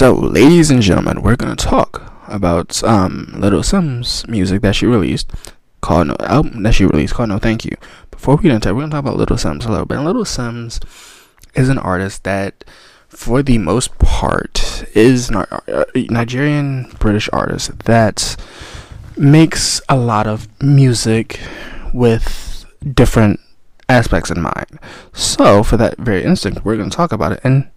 So, ladies and gentlemen, we're gonna talk about um Little Simz music that she released called No album that she released called No Thank You. Before we get into it, we're gonna talk about Little Simz a little bit. And Little Simz is an artist that, for the most part, is a uh, Nigerian British artist that makes a lot of music with different aspects in mind. So, for that very instant, we're gonna talk about it and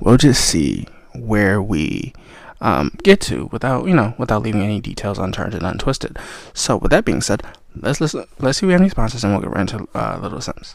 we'll just see where we um, get to without you know without leaving any details unturned and untwisted. So with that being said, let's listen. Let's see if we have any sponsors, and we'll get right into uh, Little Simz.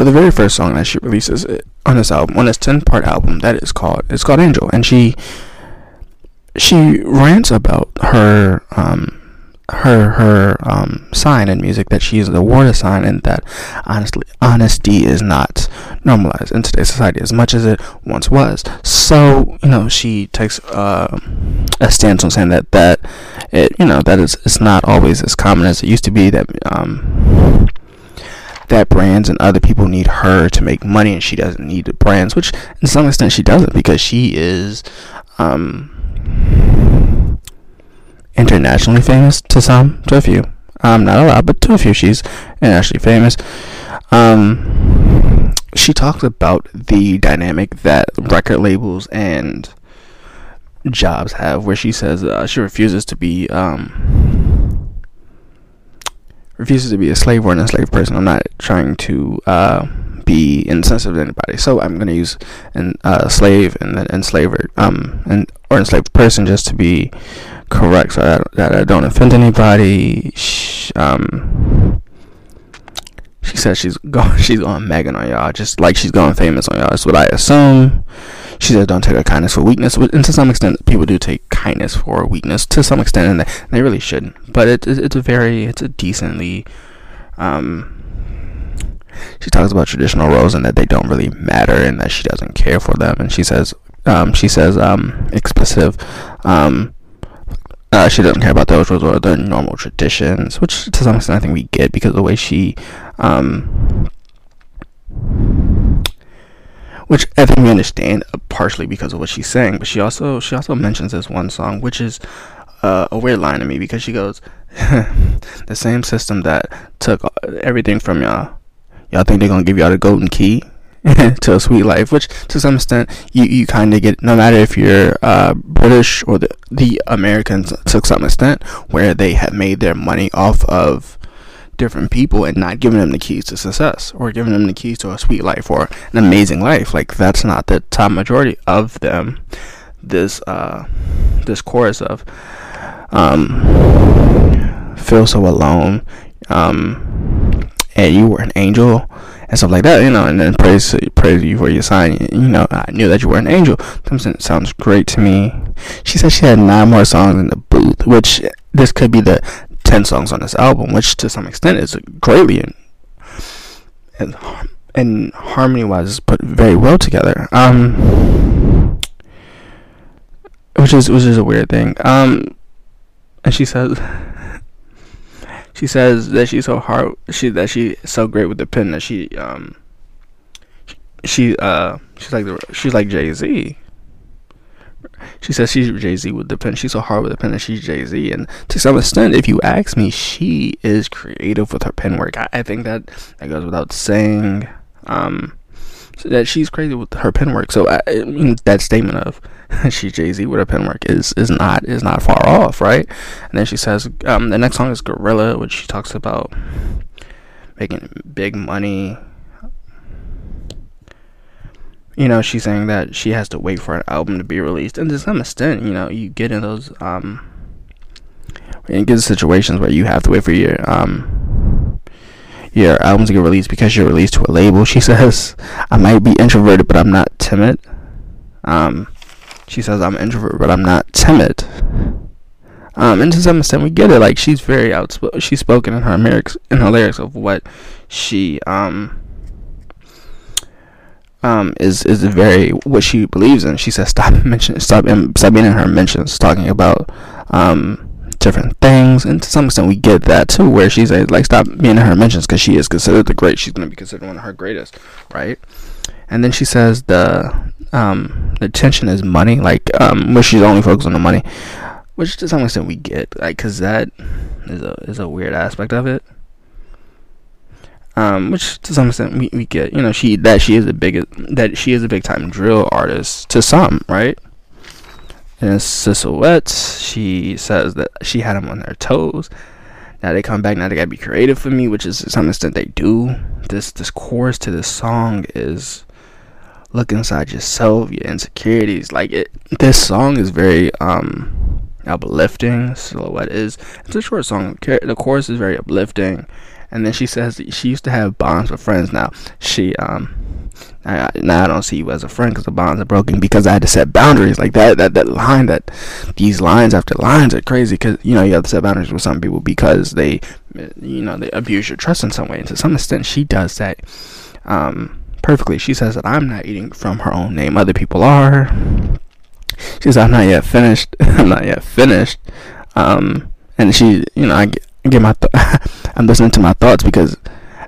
So the very first song that she releases on this album, on this ten part album, that is called it's called Angel, and she she rants about her um her her um sign in music that she is the water sign and that honestly honesty is not normalized in today's society as much as it once was. So you know she takes uh, a stance on saying that that it you know that is it's not always as common as it used to be that um that brands and other people need her to make money and she doesn't need the brands, which in some extent she doesn't because she is um, internationally famous to some, to a few. Um, not a lot, but to a few, she's internationally famous. Um, she talks about the dynamic that record labels and jobs have, where she says uh, she refuses to be um, refuses to be a slave or an enslaved person. I'm not trying to uh, be insensitive to anybody. So I'm going to use an uh, slave and then enslaver um and or enslaved person just to be correct, so that, that I don't offend anybody. She, um, she says she's going she's going Megan on y'all, just like she's going famous on y'all. That's what I assume. She says don't take her kindness for weakness, and to some extent, people do take kindness for weakness to some extent, and they, they really shouldn't. But it, it's a very, it's a decently, um, she talks about traditional roles and that they don't really matter and that she doesn't care for them. And she says, um, she says, um, explicit, um, uh, she doesn't care about those or the normal traditions, which to some extent I think we get because the way she, um, which I think we understand uh, partially because of what she's saying. But she also she also mentions this one song, which is uh, a weird line to me because she goes, "The same system that took uh, everything from y'all, y'all think they're gonna give y'all the golden key." to a sweet life, which to some extent you, you kind of get, no matter if you're uh, British or the the Americans to some extent, where they have made their money off of different people and not giving them the keys to success or giving them the keys to a sweet life or an amazing life. Like that's not the top majority of them. This uh, this chorus of um, feel so alone, um, and you were an angel and stuff like that, you know, and then praise praise you for your sign. You know, I knew that you were an angel. That sounds great to me. She said she had nine more songs in the booth, which this could be the 10 songs on this album, which to some extent is greatly in, in, and harmony wise is put very well together. Um, which is which is a weird thing. Um, and she says she says that she's so hard she that she's so great with the pen that she um she uh she's like the, she's like Jay Z she says she's Jay Z with the pen. She's so hard with the pen that she's Jay Z. And to some extent, if you ask me, she is creative with her pen work. I, I think that that goes without saying. Um, that she's crazy with her pen work. So I, I mean, that statement of she's Jay Z with her pen work is is not is not far off, right? And then she says um, the next song is Gorilla, which she talks about making big money you know, she's saying that she has to wait for an album to be released. And to some extent, you know, you get in those um in good situations where you have to wait for your um your album to get released because you're released to a label. She says, I might be introverted but I'm not timid. Um, she says I'm introvert, but I'm not timid. Um, and to some extent, we get it. Like she's very outspoken. She's spoken in her lyrics, in her lyrics of what she um um is is very what she believes in. She says stop mention stop stop being in her mentions talking about um different things, and to some extent we get that too, where she's like stop being in her mentions because she is considered the great. She's going to be considered one of her greatest, right? And then she says the um the tension is money, like um where she's only focused on the money which to some extent we get, like, cause that is a is a weird aspect of it. Um, which to some extent we, we get, you know, she that she is a big that she is a big time drill artist to some, right? And Silhouettes, she says that she had them on their toes. Now they come back. Now they gotta be creative for me, which is to some extent they do. This this chorus to this song is look inside yourself, your insecurities. Like it, this song is very um uplifting. Silhouette is it's a short song. The chorus is very uplifting, and then she says she used to have bonds with friends. Now she um. I, now I don't see you as a friend because the bonds are broken because I had to set boundaries like that. That that line that these lines after lines are crazy because you know you have to set boundaries with some people because they you know they abuse your trust in some way. And to some extent, she does that um, perfectly. She says that I'm not eating from her own name; other people are. She says, I'm not yet finished. I'm not yet finished. Um, and she, you know, I get, get my, th- I'm listening to my thoughts because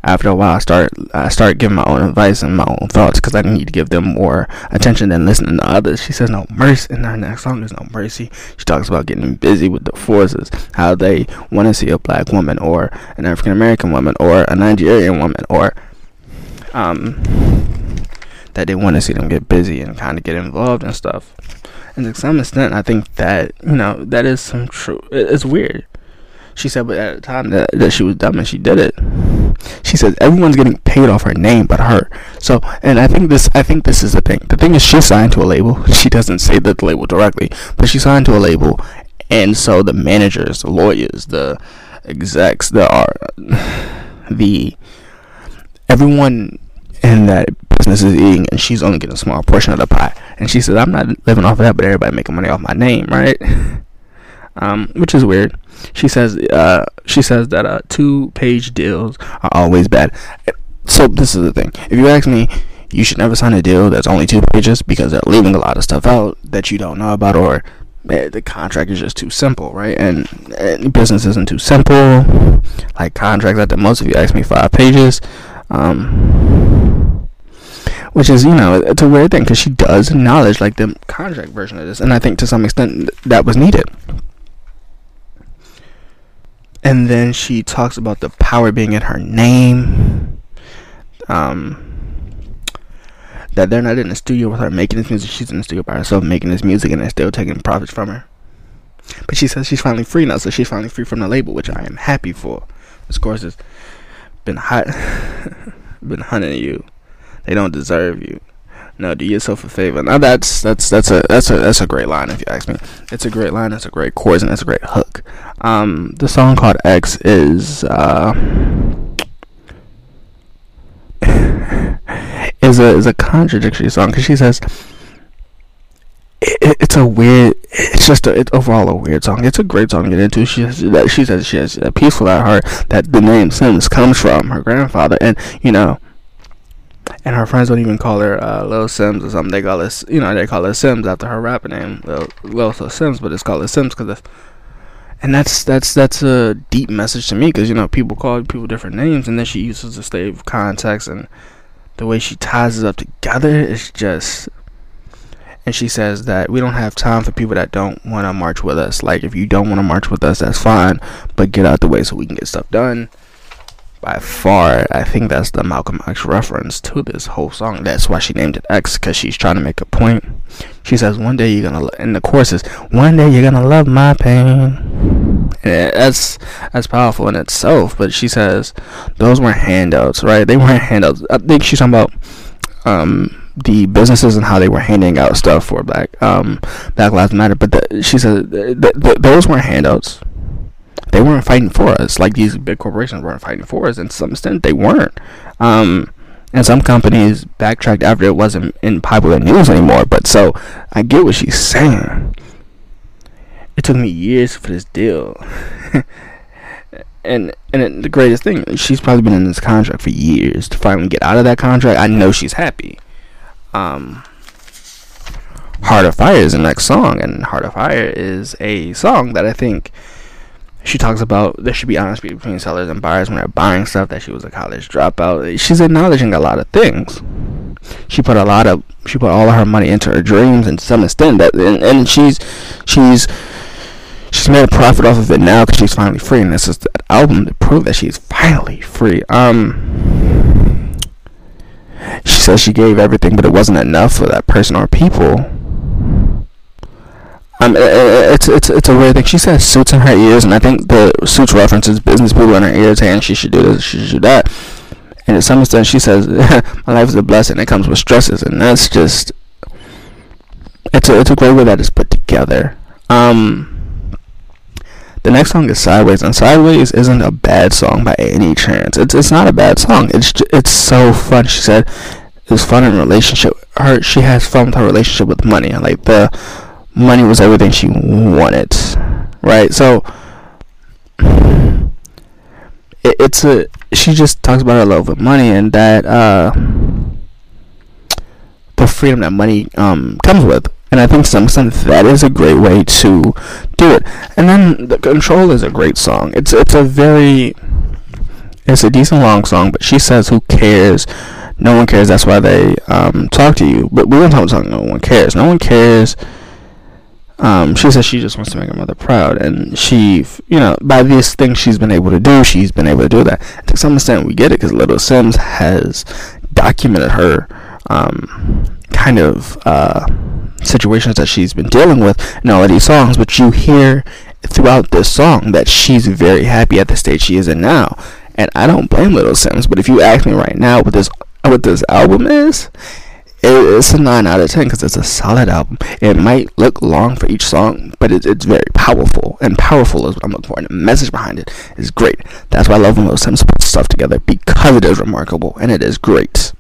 after a while I start, I start giving my own advice and my own thoughts because I need to give them more attention than listening to others. She says, no mercy. In her next song, there's no mercy. She talks about getting busy with the forces, how they want to see a black woman or an African American woman or a Nigerian woman or, um, that they want to see them get busy and kind of get involved and stuff. And to some extent, I think that you know that is some true. It's weird. She said, but at the time that, that she was dumb and she did it. She says everyone's getting paid off her name but her. So, and I think this, I think this is the thing. The thing is, she signed to a label. She doesn't say the label directly, but she signed to a label, and so the managers, the lawyers, the execs, the art, uh, the everyone in that business is eating, and she's only getting a small portion of the pie. And she says, "I'm not living off of that, but everybody making money off my name, right?" um, which is weird. She says, uh, she says that uh, two-page deals are always bad. So this is the thing. If you ask me, you should never sign a deal that's only two pages because they're leaving a lot of stuff out that you don't know about, or eh, the contract is just too simple, right? And, and, business isn't too simple. Like contracts at the most, if you ask me, five pages. Um, which is you know it's a weird thing because she does acknowledge like the contract version of this, and I think to some extent that was needed. And then she talks about the power being in her name. Um, that they're not in the studio with her making this music. She's in the studio by herself making this music, and they're still taking profits from her. But she says she's finally free now, so she's finally free from the label, which I am happy for. This course has been hot, been hunting you they don't deserve you. No, do yourself a favor. Now that's that's that's a that's a that's a great line if you ask me. It's a great line. It's a great chorus and it's a great hook. Um, the song called X is uh is a is a contradictory song because she says it, it's a weird. It's just a, it's overall a weird song. It's a great song to get into. She has, that she says she has a peaceful at heart that the name Simz comes from her grandfather, and you know and her friends don't even call her uh, Lil Simz or something. They call her, you know, they call her Simz after her rapper name, Lil, Lil Simz, but it's called her Simz because and that's that's that's a deep message to me because you know people call people different names, and then she uses the state context and the way she ties it up together is just. And she says that we don't have time for people that don't want to march with us. Like if you don't want to march with us, that's fine, but get out the way so we can get stuff done by far, I think that's the Malcolm X reference to this whole song. That's why she named it X, because she's trying to make a point. She says, "One day you're gonna," in the chorus is, "One day you're gonna love my pain." And that's that's powerful in itself. But she says, "Those weren't handouts, right? They weren't handouts." I think she's talking about um, the businesses and how they were handing out stuff for Black um, Black Lives Matter. But the, she said th- th- those weren't handouts they weren't fighting for us. Like these big corporations weren't fighting for us, and to some extent they weren't. Um, and some companies backtracked after it wasn't in popular news anymore. But so I get what she's saying. It took me years for this deal. and and it, the greatest thing, she's probably been in this contract for years to finally get out of that contract. I know she's happy. Um, Heart of Fire is the next song, and Heart of Fire is a song that I think she talks about there should be honesty between sellers and buyers when they're buying stuff. That she was a college dropout. She's acknowledging a lot of things. She put a lot of she put all of her money into her dreams, and to some extent that and, and she's she's she's made a profit off of it now because she's finally free, and this is the album to prove that she's finally free. Um, she says she gave everything, but it wasn't enough for that person or people. Um, it's it's it's a weird thing. She says suits in her ears, and I think the suits references business people in her ears, saying she should do this, she should do that. And to some extent, she says my life is a blessing. It comes with stresses, and that's just it's a it's a great way that it's put together. Um, the next song is Sideways, and Sideways isn't a bad song by any chance. It's it's not a bad song. It's it's so fun. She said it was fun in relationship. Her she has fun with her relationship with money. And like the money was everything she wanted, right? So it, it's a she just talks about her love with money and that uh, the freedom that money um, comes with. And I think some extent that is a great way to do it. And then the control is a great song. It's it's a very it's a decent long song, but she says who cares? No one cares. That's why they um, talk to you. But we don't talk about no one cares. No one cares um, she says she just wants to make her mother proud, and she, you know, by these things she's been able to do, she's been able to do that. To some extent, we get it because Little Simz has documented her um, kind of uh, situations that she's been dealing with in all of these songs. But you hear throughout this song that she's very happy at the stage she is in now, and I don't blame Little Simz. But if you ask me right now what this what this album is, it's a 9 out of 10 because it's a solid album. It might look long for each song, but it, it's very powerful. And powerful is what I'm looking for. And the message behind it is great. That's why I love when Little Simz puts stuff together because it is remarkable and it is great.